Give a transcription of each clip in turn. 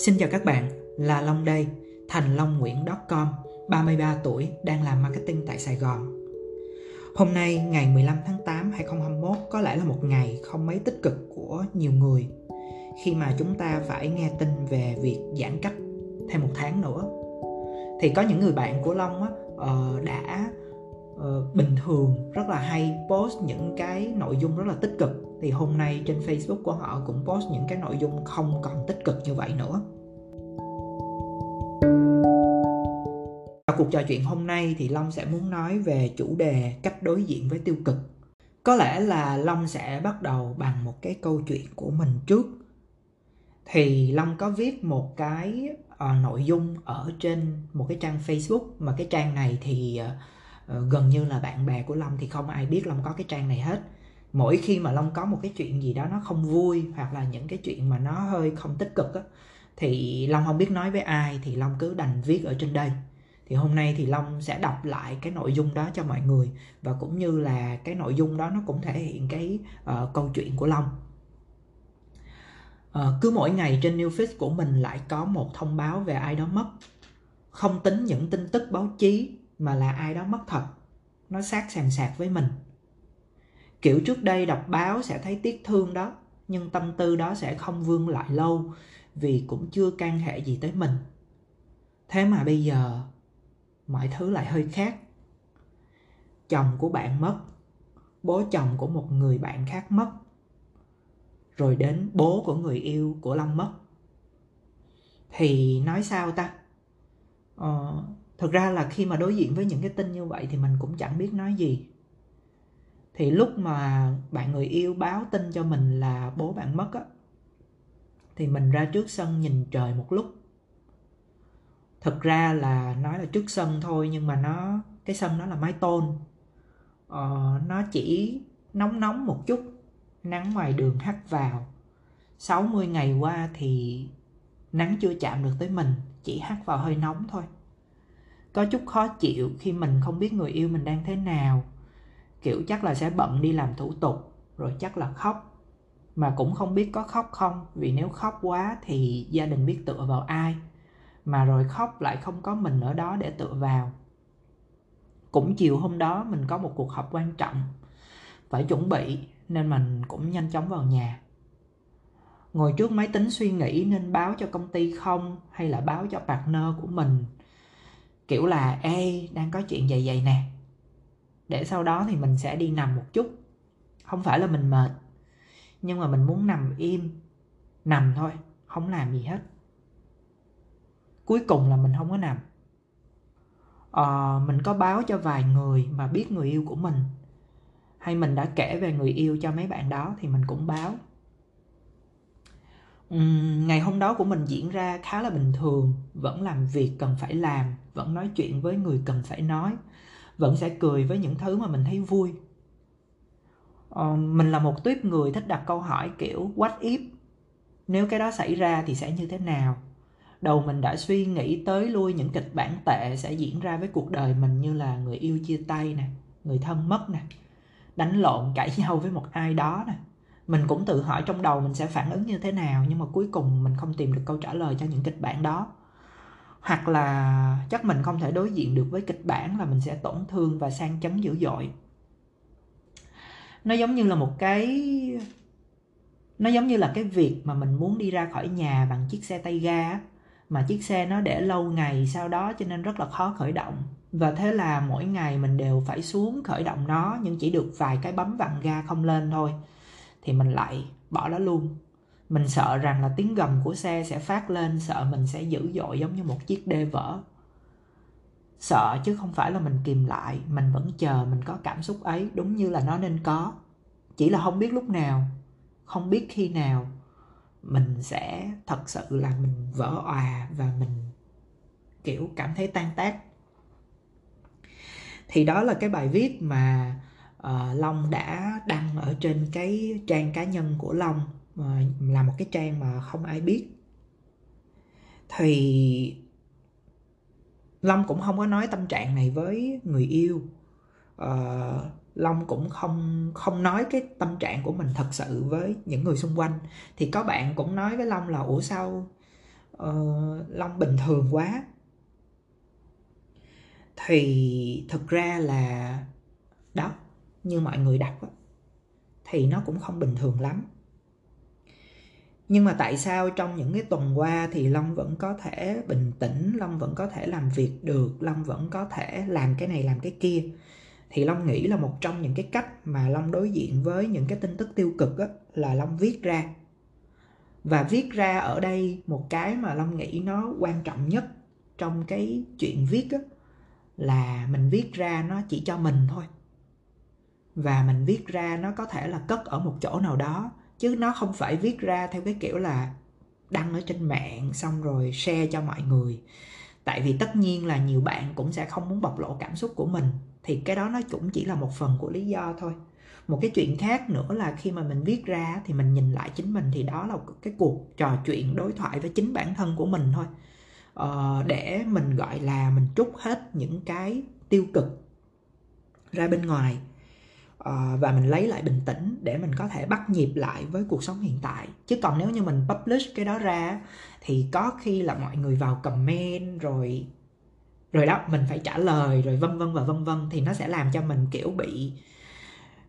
Xin chào các bạn, là Long đây, thành long nguyễn.com, 33 tuổi, đang làm marketing tại Sài Gòn. Hôm nay, ngày 15 tháng 8, 2021 có lẽ là một ngày không mấy tích cực của nhiều người khi mà chúng ta phải nghe tin về việc giãn cách thêm một tháng nữa. Thì có những người bạn của Long á, ờ, đã ờ, bình thường rất là hay post những cái nội dung rất là tích cực thì hôm nay trên Facebook của họ cũng post những cái nội dung không còn tích cực như vậy nữa. Cuộc trò chuyện hôm nay thì Long sẽ muốn nói về chủ đề cách đối diện với tiêu cực. Có lẽ là Long sẽ bắt đầu bằng một cái câu chuyện của mình trước. Thì Long có viết một cái uh, nội dung ở trên một cái trang Facebook mà cái trang này thì uh, gần như là bạn bè của Long thì không ai biết Long có cái trang này hết mỗi khi mà long có một cái chuyện gì đó nó không vui hoặc là những cái chuyện mà nó hơi không tích cực á thì long không biết nói với ai thì long cứ đành viết ở trên đây thì hôm nay thì long sẽ đọc lại cái nội dung đó cho mọi người. Và cũng như là cái nội dung đó nó cũng thể hiện cái uh, câu chuyện của long. Uh, cứ mỗi ngày trên new feed của mình lại có một thông báo về ai đó mất. Không tính những tin tức báo chí mà là ai đó mất thật. Nó sát sàn sạc với mình. Kiểu trước đây đọc báo sẽ thấy tiếc thương đó nhưng tâm tư đó sẽ không vương lại lâu vì cũng chưa can hệ gì tới mình. Thế mà bây giờ mọi thứ lại hơi khác. Chồng của bạn mất. Bố chồng của một người bạn khác mất. Rồi đến bố của người yêu của long mất. Thì nói sao ta? Ờ, thực ra là khi mà đối diện với những cái tin như vậy thì mình cũng chẳng biết nói gì. Thì lúc mà bạn người yêu báo tin cho mình là bố bạn mất á thì mình ra trước sân nhìn trời một lúc thực ra là nói là trước sân thôi nhưng mà nó cái sân nó là mái tôn. Ờ, nó chỉ nóng nóng một chút nắng ngoài đường hắt vào. 60 ngày qua thì nắng chưa chạm được tới mình chỉ hắt vào hơi nóng thôi. Có chút khó chịu khi mình không biết người yêu mình đang thế nào. Kiểu chắc là sẽ bận đi làm thủ tục rồi chắc là khóc. Mà cũng không biết có khóc không vì nếu khóc quá thì gia đình biết tựa vào ai mà rồi khóc lại không có mình ở đó để tựa vào. Cũng chiều hôm đó mình có một cuộc họp quan trọng, phải chuẩn bị nên mình cũng nhanh chóng vào nhà. Ngồi trước máy tính suy nghĩ nên báo cho công ty không hay là báo cho partner của mình. Kiểu là, ê, đang có chuyện dày vậy nè. Để sau đó thì mình sẽ đi nằm một chút. Không phải là mình mệt, nhưng mà mình muốn nằm im. Nằm thôi, không làm gì hết cuối cùng là mình không có nằm. À, mình có báo cho vài người mà biết người yêu của mình. Hay mình đã kể về người yêu cho mấy bạn đó thì mình cũng báo. Uhm, ngày hôm đó của mình diễn ra khá là bình thường. Vẫn làm việc cần phải làm vẫn nói chuyện với người cần phải nói vẫn sẽ cười với những thứ mà mình thấy vui. À, mình là một tuyếp người thích đặt câu hỏi kiểu what if? Nếu cái đó xảy ra thì sẽ như thế nào? Đầu mình đã suy nghĩ tới lui những kịch bản tệ sẽ diễn ra với cuộc đời mình như là người yêu chia tay nè, người thân mất nè, đánh lộn cãi nhau với một ai đó nè. Mình cũng tự hỏi trong đầu mình sẽ phản ứng như thế nào, nhưng mà cuối cùng mình không tìm được câu trả lời cho những kịch bản đó. Hoặc là chắc mình không thể đối diện được với kịch bản là mình sẽ tổn thương và sang chấn dữ dội. Nó giống như là một cái, nó giống như là cái việc mà mình muốn đi ra khỏi nhà bằng chiếc xe tay ga mà chiếc xe nó để lâu ngày sau đó cho nên rất là khó khởi động. Và thế là mỗi ngày mình đều phải xuống khởi động nó, nhưng chỉ được vài cái bấm vặn ga không lên thôi. Thì mình lại bỏ nó luôn. Mình sợ rằng là tiếng gầm của xe sẽ phát lên, sợ mình sẽ dữ dội giống như một chiếc đê vỡ. Sợ chứ không phải là mình kìm lại, mình vẫn chờ, mình có cảm xúc ấy, đúng như là nó nên có. Chỉ là không biết lúc nào, không biết khi nào mình sẽ thật sự là mình vỡ òa và mình kiểu cảm thấy tan tác. Thì đó là cái bài viết mà uh, long đã đăng ở trên cái trang cá nhân của long là một cái trang mà không ai biết. Thì long cũng không có nói tâm trạng này với người yêu. Uh, long cũng không không nói cái tâm trạng của mình thật sự với những người xung quanh. Thì có bạn cũng nói với long là ủa sao uh, long bình thường quá? Thì thực ra là đó như mọi người đọc á, thì nó cũng không bình thường lắm. Nhưng mà tại sao trong những cái tuần qua thì long vẫn có thể bình tĩnh long vẫn có thể làm việc được long vẫn có thể làm cái này làm cái kia? Thì long nghĩ là một trong những cái cách mà long đối diện với những cái tin tức tiêu cực á, là long viết ra. Và viết ra ở đây một cái mà long nghĩ nó quan trọng nhất trong cái chuyện viết á, là mình viết ra nó chỉ cho mình thôi. Và mình viết ra nó có thể là cất ở một chỗ nào đó chứ nó không phải viết ra theo cái kiểu là đăng ở trên mạng xong rồi share cho mọi người. Tại vì tất nhiên là nhiều bạn cũng sẽ không muốn bộc lộ cảm xúc của mình thì cái đó nó cũng chỉ là một phần của lý do thôi. Một cái chuyện khác nữa là khi mà mình viết ra thì mình nhìn lại chính mình thì đó là cái cuộc trò chuyện đối thoại với chính bản thân của mình thôi. Ờ, để mình gọi là mình trút hết những cái tiêu cực ra bên ngoài ờ, và mình lấy lại bình tĩnh để mình có thể bắt nhịp lại với cuộc sống hiện tại. Chứ còn nếu như mình publish cái đó ra thì có khi là mọi người vào comment rồi rồi đó mình phải trả lời rồi vân vân và vân vân thì nó sẽ làm cho mình kiểu bị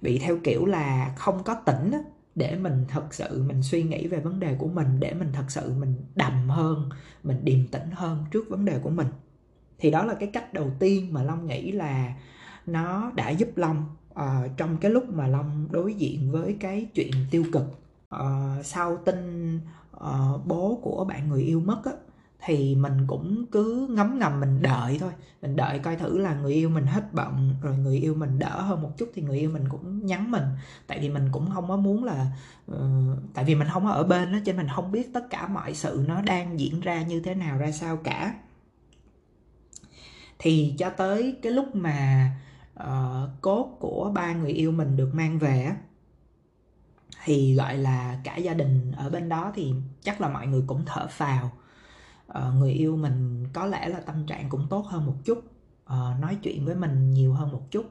bị theo kiểu là không có tỉnh để mình thật sự mình suy nghĩ về vấn đề của mình để mình thật sự mình đầm hơn mình điềm tĩnh hơn trước vấn đề của mình. Thì đó là cái cách đầu tiên mà long nghĩ là nó đã giúp long uh, trong cái lúc mà long đối diện với cái chuyện tiêu cực. Uh, sau tin uh, bố của bạn người yêu mất á thì mình cũng cứ ngấm ngầm mình đợi thôi. Mình đợi coi thử là người yêu mình hết bận rồi người yêu mình đỡ hơn một chút thì người yêu mình cũng nhắn mình. Tại vì mình cũng không có muốn là uh, tại vì mình không ở bên đó cho nên mình không biết tất cả mọi sự nó đang diễn ra như thế nào ra sao cả. Thì cho tới cái lúc mà uh, cốt của ba người yêu mình được mang về thì gọi là cả gia đình ở bên đó thì chắc là mọi người cũng thở phào uh, người yêu mình có lẽ là tâm trạng cũng tốt hơn một chút. Uh, nói chuyện với mình nhiều hơn một chút.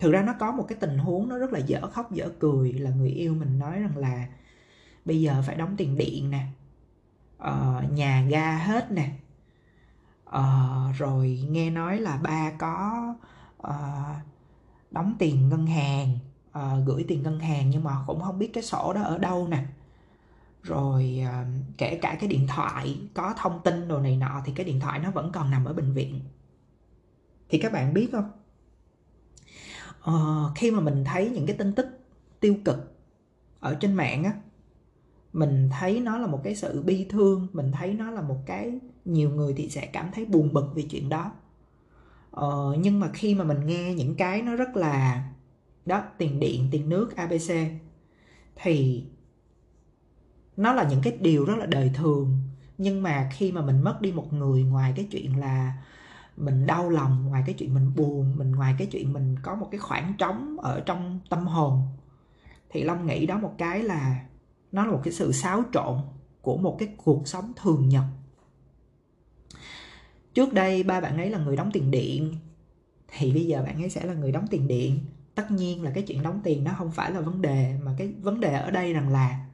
Thực ra nó có một cái tình huống nó rất là dở khóc dở cười là người yêu mình nói rằng là bây giờ phải đóng tiền điện nè uh, nhà ga hết nè uh, rồi nghe nói là ba có uh, đóng tiền ngân hàng uh, gửi tiền ngân hàng nhưng mà cũng không biết cái sổ đó ở đâu nè. Rồi uh, kể cả cái điện thoại có thông tin đồ này nọ thì cái điện thoại nó vẫn còn nằm ở bệnh viện. Thì các bạn biết không? Uh, khi mà mình thấy những cái tin tức tiêu cực ở trên mạng á mình thấy nó là một cái sự bi thương mình thấy nó là một cái nhiều người thì sẽ cảm thấy buồn bực vì chuyện đó ờ, nhưng mà khi mà mình nghe những cái nó rất là đó tiền điện tiền nước abc thì nó là những cái điều rất là đời thường. Nhưng mà khi mà mình mất đi một người ngoài cái chuyện là mình đau lòng ngoài cái chuyện mình buồn mình ngoài cái chuyện mình có một cái khoảng trống ở trong tâm hồn thì long nghĩ đó một cái là nó là một cái sự xáo trộn của một cái cuộc sống thường nhật trước đây ba bạn ấy là người đóng tiền điện. Thì bây giờ bạn ấy sẽ là người đóng tiền điện. Tất nhiên là cái chuyện đóng tiền nó không phải là vấn đề, mà cái vấn đề ở đây rằng là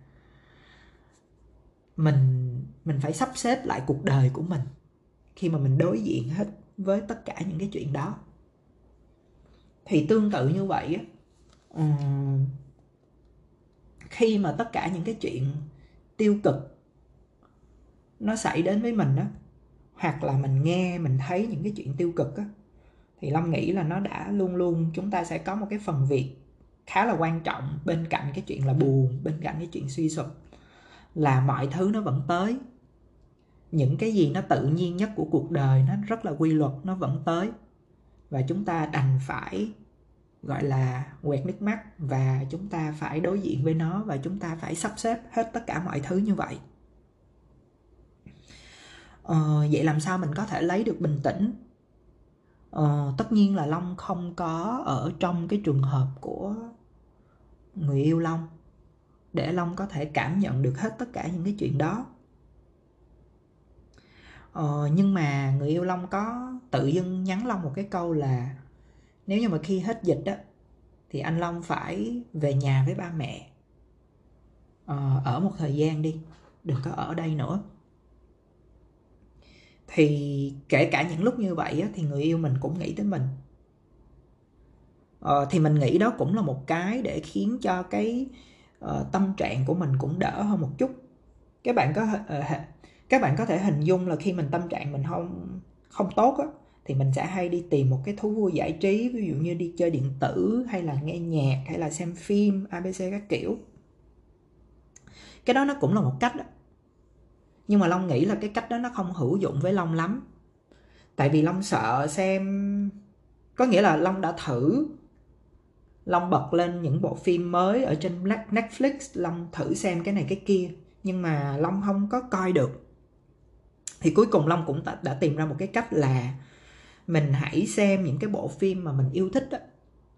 mình mình phải sắp xếp lại cuộc đời của mình khi mà mình đối diện hết với tất cả những cái chuyện đó. Thì tương tự như vậy ờ, khi mà tất cả những cái chuyện tiêu cực nó xảy đến với mình á hoặc là mình nghe, mình thấy những cái chuyện tiêu cực á, thì long nghĩ là nó đã luôn luôn chúng ta sẽ có một cái phần việc khá là quan trọng bên cạnh cái chuyện là buồn, bên cạnh cái chuyện suy sụp, là mọi thứ nó vẫn tới. Những cái gì nó tự nhiên nhất của cuộc đời nó rất là quy luật, nó vẫn tới. Và chúng ta đành phải, gọi là, quẹt nước mắt và chúng ta phải đối diện với nó và chúng ta phải sắp xếp hết tất cả mọi thứ như vậy ờ, vậy làm sao mình có thể lấy được bình tĩnh? Ờ, tất nhiên là long không có ở trong cái trường hợp của người yêu long để long có thể cảm nhận được hết tất cả những cái chuyện đó. Ờ, nhưng mà người yêu long có tự dưng nhắn long một cái câu là nếu như mà khi hết dịch đó thì anh long phải về nhà với ba mẹ ờ, ở một thời gian đi đừng có ở đây nữa thì kể cả những lúc như vậy á, thì người yêu mình cũng nghĩ tới mình. Ờ, thì mình nghĩ đó cũng là một cái để khiến cho cái uh, tâm trạng của mình cũng đỡ hơn một chút. Các bạn có uh, các bạn có thể hình dung là khi mình tâm trạng mình không không tốt á thì mình sẽ hay đi tìm một cái thú vui giải trí ví dụ như đi chơi điện tử hay là nghe nhạc hay là xem phim abc các kiểu. Cái đó nó cũng là một cách đó nhưng mà long nghĩ là cái cách đó nó không hữu dụng với long lắm tại vì long sợ xem có nghĩa là long đã thử long bật lên những bộ phim mới ở trên netflix, long thử xem cái này cái kia nhưng mà long không có coi được thì cuối cùng long cũng đã tìm ra một cái cách là mình hãy xem những cái bộ phim mà mình yêu thích đó.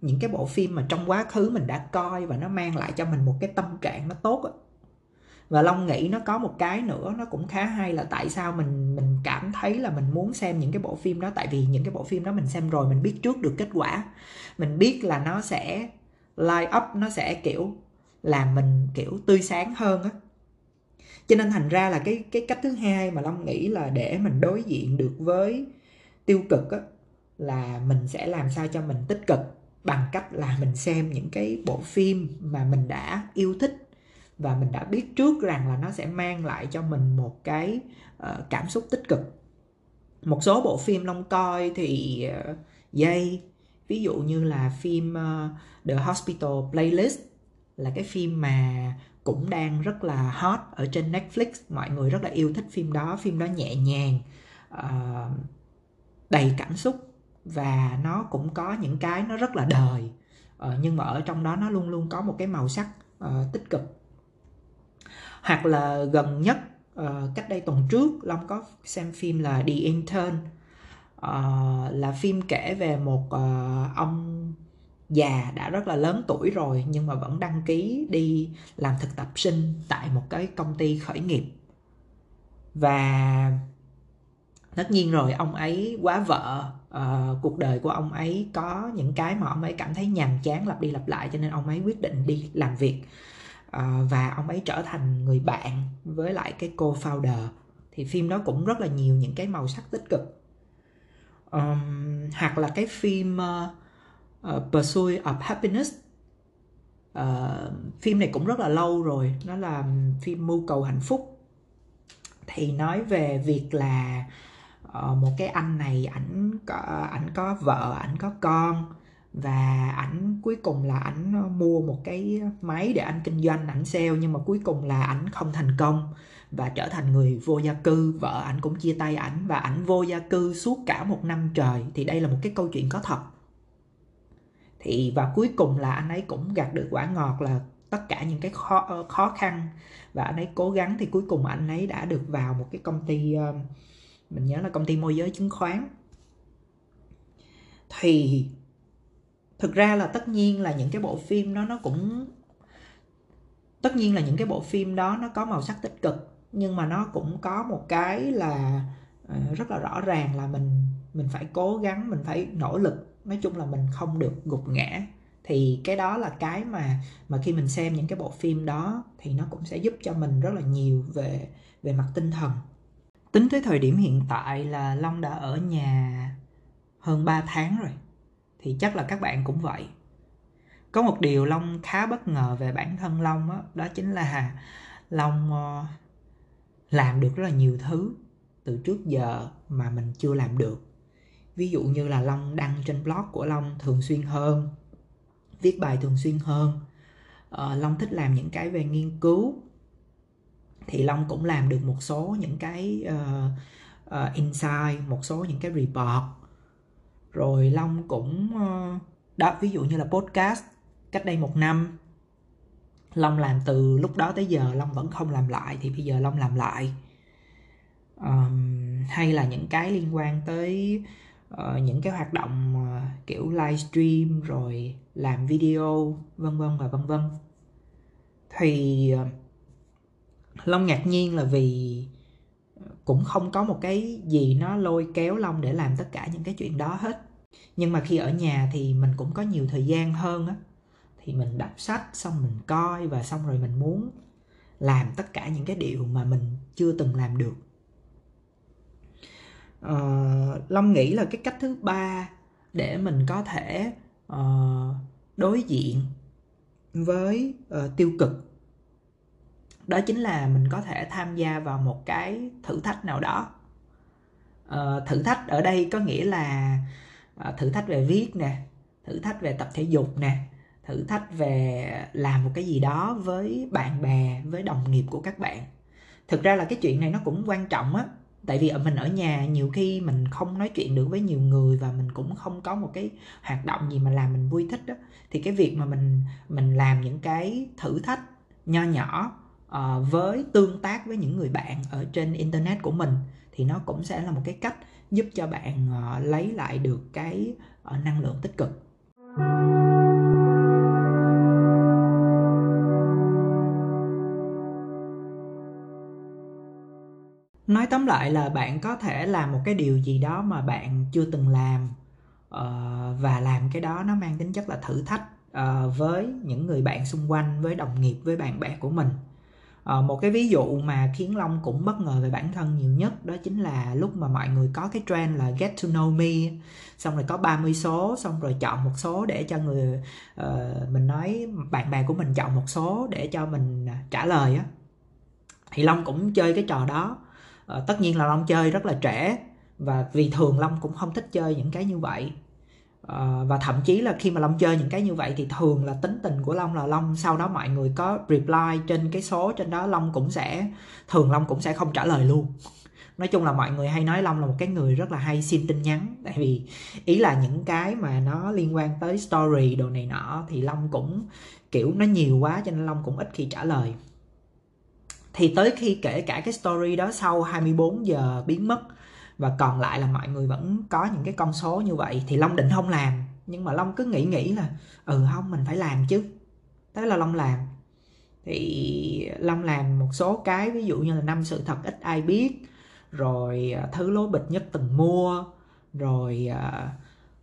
những cái bộ phim mà trong quá khứ mình đã coi và nó mang lại cho mình một cái tâm trạng nó tốt đó và long nghĩ nó có một cái nữa nó cũng khá hay là tại sao mình mình cảm thấy là mình muốn xem những cái bộ phim đó tại vì những cái bộ phim đó mình xem rồi mình biết trước được kết quả. Mình biết là nó sẽ light up nó sẽ kiểu làm mình kiểu tươi sáng hơn á. Cho nên thành ra là cái cái cách thứ hai mà long nghĩ là để mình đối diện được với tiêu cực á, là mình sẽ làm sao cho mình tích cực bằng cách là mình xem những cái bộ phim mà mình đã yêu thích và mình đã biết trước rằng là nó sẽ mang lại cho mình một cái uh, cảm xúc tích cực. Một số bộ phim long coi thì uh, dây ví dụ như là phim uh, The Hospital Playlist là cái phim mà cũng đang rất là hot ở trên Netflix. Mọi người rất là yêu thích phim đó phim đó nhẹ nhàng uh, đầy cảm xúc và nó cũng có những cái nó rất là đời. Uh, nhưng mà ở trong đó nó luôn luôn có một cái màu sắc uh, tích cực hoặc là gần nhất uh, cách đây tuần trước long có xem phim là The Intern. Uh, là phim kể về một uh, ông già đã rất là lớn tuổi rồi nhưng mà vẫn đăng ký đi làm thực tập sinh tại một cái công ty khởi nghiệp. Và tất nhiên rồi ông ấy quá vợ uh, cuộc đời của ông ấy có những cái mà ông ấy cảm thấy nhàm chán lặp đi lặp lại cho nên ông ấy quyết định đi làm việc. Ờ, và ông ấy trở thành người bạn với lại cái cô founder. Thì phim đó cũng rất là nhiều những cái màu sắc tích cực. Um, hoặc là cái phim uh, uh, Pursuit of Happiness. Uh, phim này cũng rất là lâu rồi. Nó là phim mưu cầu hạnh phúc. Thì nói về việc là uh, một cái anh này ảnh có ảnh có vợ ảnh có con và ảnh cuối cùng là ảnh ờ, mua một cái máy để anh kinh doanh, ảnh sale, nhưng mà cuối cùng là ảnh không thành công và trở thành người vô gia cư. Vợ ảnh cũng chia tay ảnh và ảnh vô gia cư suốt cả một năm trời. Thì đây là một cái câu chuyện có thật. Thì, và cuối cùng là anh ấy cũng gặt được quả ngọt là tất cả những cái khó ờ, khó khăn. Và anh ấy cố gắng thì cuối cùng anh ấy đã được vào một cái công ty ờ, mình nhớ là công ty môi giới chứng khoán. Thì thực ra là tất nhiên là những cái bộ phim đó nó cũng, tất nhiên là những cái bộ phim đó nó có màu sắc tích cực, nhưng mà nó cũng có một cái là ờ, rất là rõ ràng là mình mình phải cố gắng, mình phải nỗ lực. Nói chung là mình không được gục ngã. Thì cái đó là cái mà mà khi mình xem những cái bộ phim đó thì nó cũng sẽ giúp cho mình rất là nhiều về về mặt tinh thần. Tính tới thời điểm hiện tại là long đã ở nhà hơn 3 tháng rồi thì chắc là các bạn cũng vậy. Có một điều long khá bất ngờ về bản thân long đó, đó chính là long ờ, làm được rất là nhiều thứ từ trước giờ mà mình chưa làm được. Ví dụ như là long đăng trên blog của long thường xuyên hơn viết bài thường xuyên hơn. Ờ, long thích làm những cái về nghiên cứu. Thì long cũng làm được một số những cái uh, uh, insight một số những cái report rồi long cũng ờ, đó ví dụ như là podcast cách đây một năm long làm từ lúc đó tới giờ long vẫn không làm lại thì bây giờ long làm lại. Um, hay là những cái liên quan tới uh, những cái hoạt động uh, kiểu livestream rồi làm video vân vân và vân vân. Thì uh, long ngạc nhiên là vì cũng không có một cái gì nó lôi kéo long để làm tất cả những cái chuyện đó hết. Nhưng mà khi ở nhà thì mình cũng có nhiều thời gian hơn á. Thì mình đọc sách xong mình coi và xong rồi mình muốn làm tất cả những cái điều mà mình chưa từng làm được. Uh, long nghĩ là cái cách thứ ba để mình có thể uh, đối diện với uh, tiêu cực đó chính là mình có thể tham gia vào một cái thử thách nào đó. Uh, thử thách ở đây có nghĩa là uh, thử thách về viết nè thử thách về tập thể dục nè thử thách về làm một cái gì đó với bạn bè với đồng nghiệp của các bạn. Thực ra là cái chuyện này nó cũng quan trọng á tại vì ở mình ở nhà nhiều khi mình không nói chuyện được với nhiều người và mình cũng không có một cái hoạt động gì mà làm mình vui thích đó thì cái việc mà mình mình làm những cái thử thách nho nhỏ uh, với tương tác với những người bạn ở trên internet của mình thì nó cũng sẽ là một cái cách giúp cho bạn uh, lấy lại được cái uh, năng lượng tích cực. Nói tóm lại là bạn có thể làm một cái điều gì đó mà bạn chưa từng làm uh, và làm cái đó nó mang tính chất là thử thách uh, với những người bạn xung quanh với đồng nghiệp với bạn bè của mình à, một cái ví dụ mà khiến long cũng bất ngờ về bản thân nhiều nhất đó chính là lúc mà mọi người có cái trend là get to know me. Xong rồi có 30 số xong rồi chọn một số để cho người uh, mình nói bạn bè của mình chọn một số để cho mình trả lời á. Thì long cũng chơi cái trò đó. À, tất nhiên là long chơi rất là trẻ và vì thường long cũng không thích chơi những cái như vậy. Ờ, và thậm chí là khi mà long chơi những cái như vậy thì thường là tính tình của long là long, sau đó mọi người có reply trên cái số trên đó, long cũng sẽ, thường long cũng sẽ không trả lời luôn. Nói chung là mọi người hay nói long là một cái người rất là hay xin tin nhắn, tại vì ý là những cái mà nó liên quan tới story đồ này nọ thì long cũng, kiểu, nó nhiều quá cho nên long cũng ít khi trả lời. Thì tới khi kể cả cái story đó sau 24 giờ biến mất và còn lại là mọi người vẫn có những cái con số như vậy. Thì long định không làm. Nhưng mà long cứ nghĩ nghĩ là ừ không mình phải làm chứ. Thế là long làm. Thì long làm một số cái ví dụ như là năm sự thật ít ai biết. Rồi à, thứ lố bịch nhất từng mua. Rồi uh,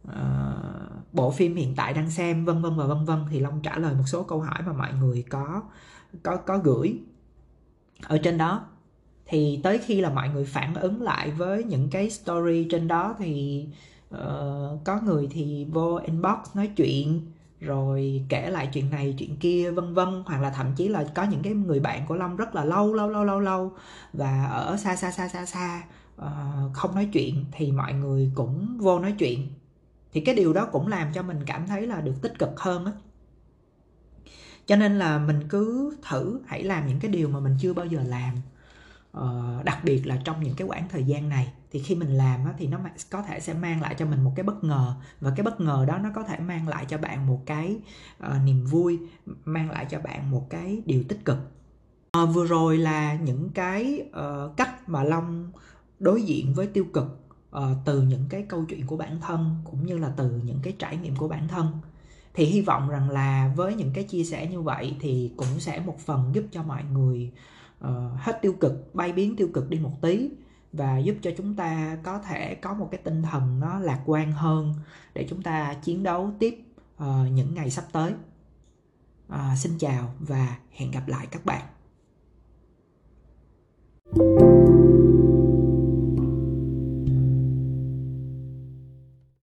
uh, bộ phim hiện tại đang xem vân vân và vân vân. Thì long trả lời một số câu hỏi mà mọi người có có có gửi. Ở trên đó thì tới khi là mọi người phản ứng lại với những cái story trên đó thì uh, có người thì vô inbox nói chuyện rồi kể lại chuyện này chuyện kia vân vân. Hoặc là thậm chí là có những cái người bạn của long rất là lâu lâu lâu lâu lâu và ở xa xa xa xa xa uh, không nói chuyện thì mọi người cũng vô nói chuyện. Thì cái điều đó cũng làm cho mình cảm thấy là được tích cực hơn á. Cho nên là mình cứ thử hãy làm những cái điều mà mình chưa bao giờ làm uh, đặc biệt là trong những cái khoảng thời gian này thì khi mình làm á, thì nó có thể sẽ mang lại cho mình một cái bất ngờ. Và cái bất ngờ đó nó có thể mang lại cho bạn một cái uh, niềm vui mang lại cho bạn một cái điều tích cực. Uh, vừa rồi là những cái uh, cách mà long đối diện với tiêu cực uh, từ những cái câu chuyện của bản thân cũng như là từ những cái trải nghiệm của bản thân. Thì hy vọng rằng là với những cái chia sẻ như vậy thì cũng sẽ một phần giúp cho mọi người uh, hết tiêu cực bay biến tiêu cực đi một tí và giúp cho chúng ta có thể có một cái tinh thần nó lạc quan hơn để chúng ta chiến đấu tiếp uh, những ngày sắp tới. Uh, xin chào và hẹn gặp lại các bạn.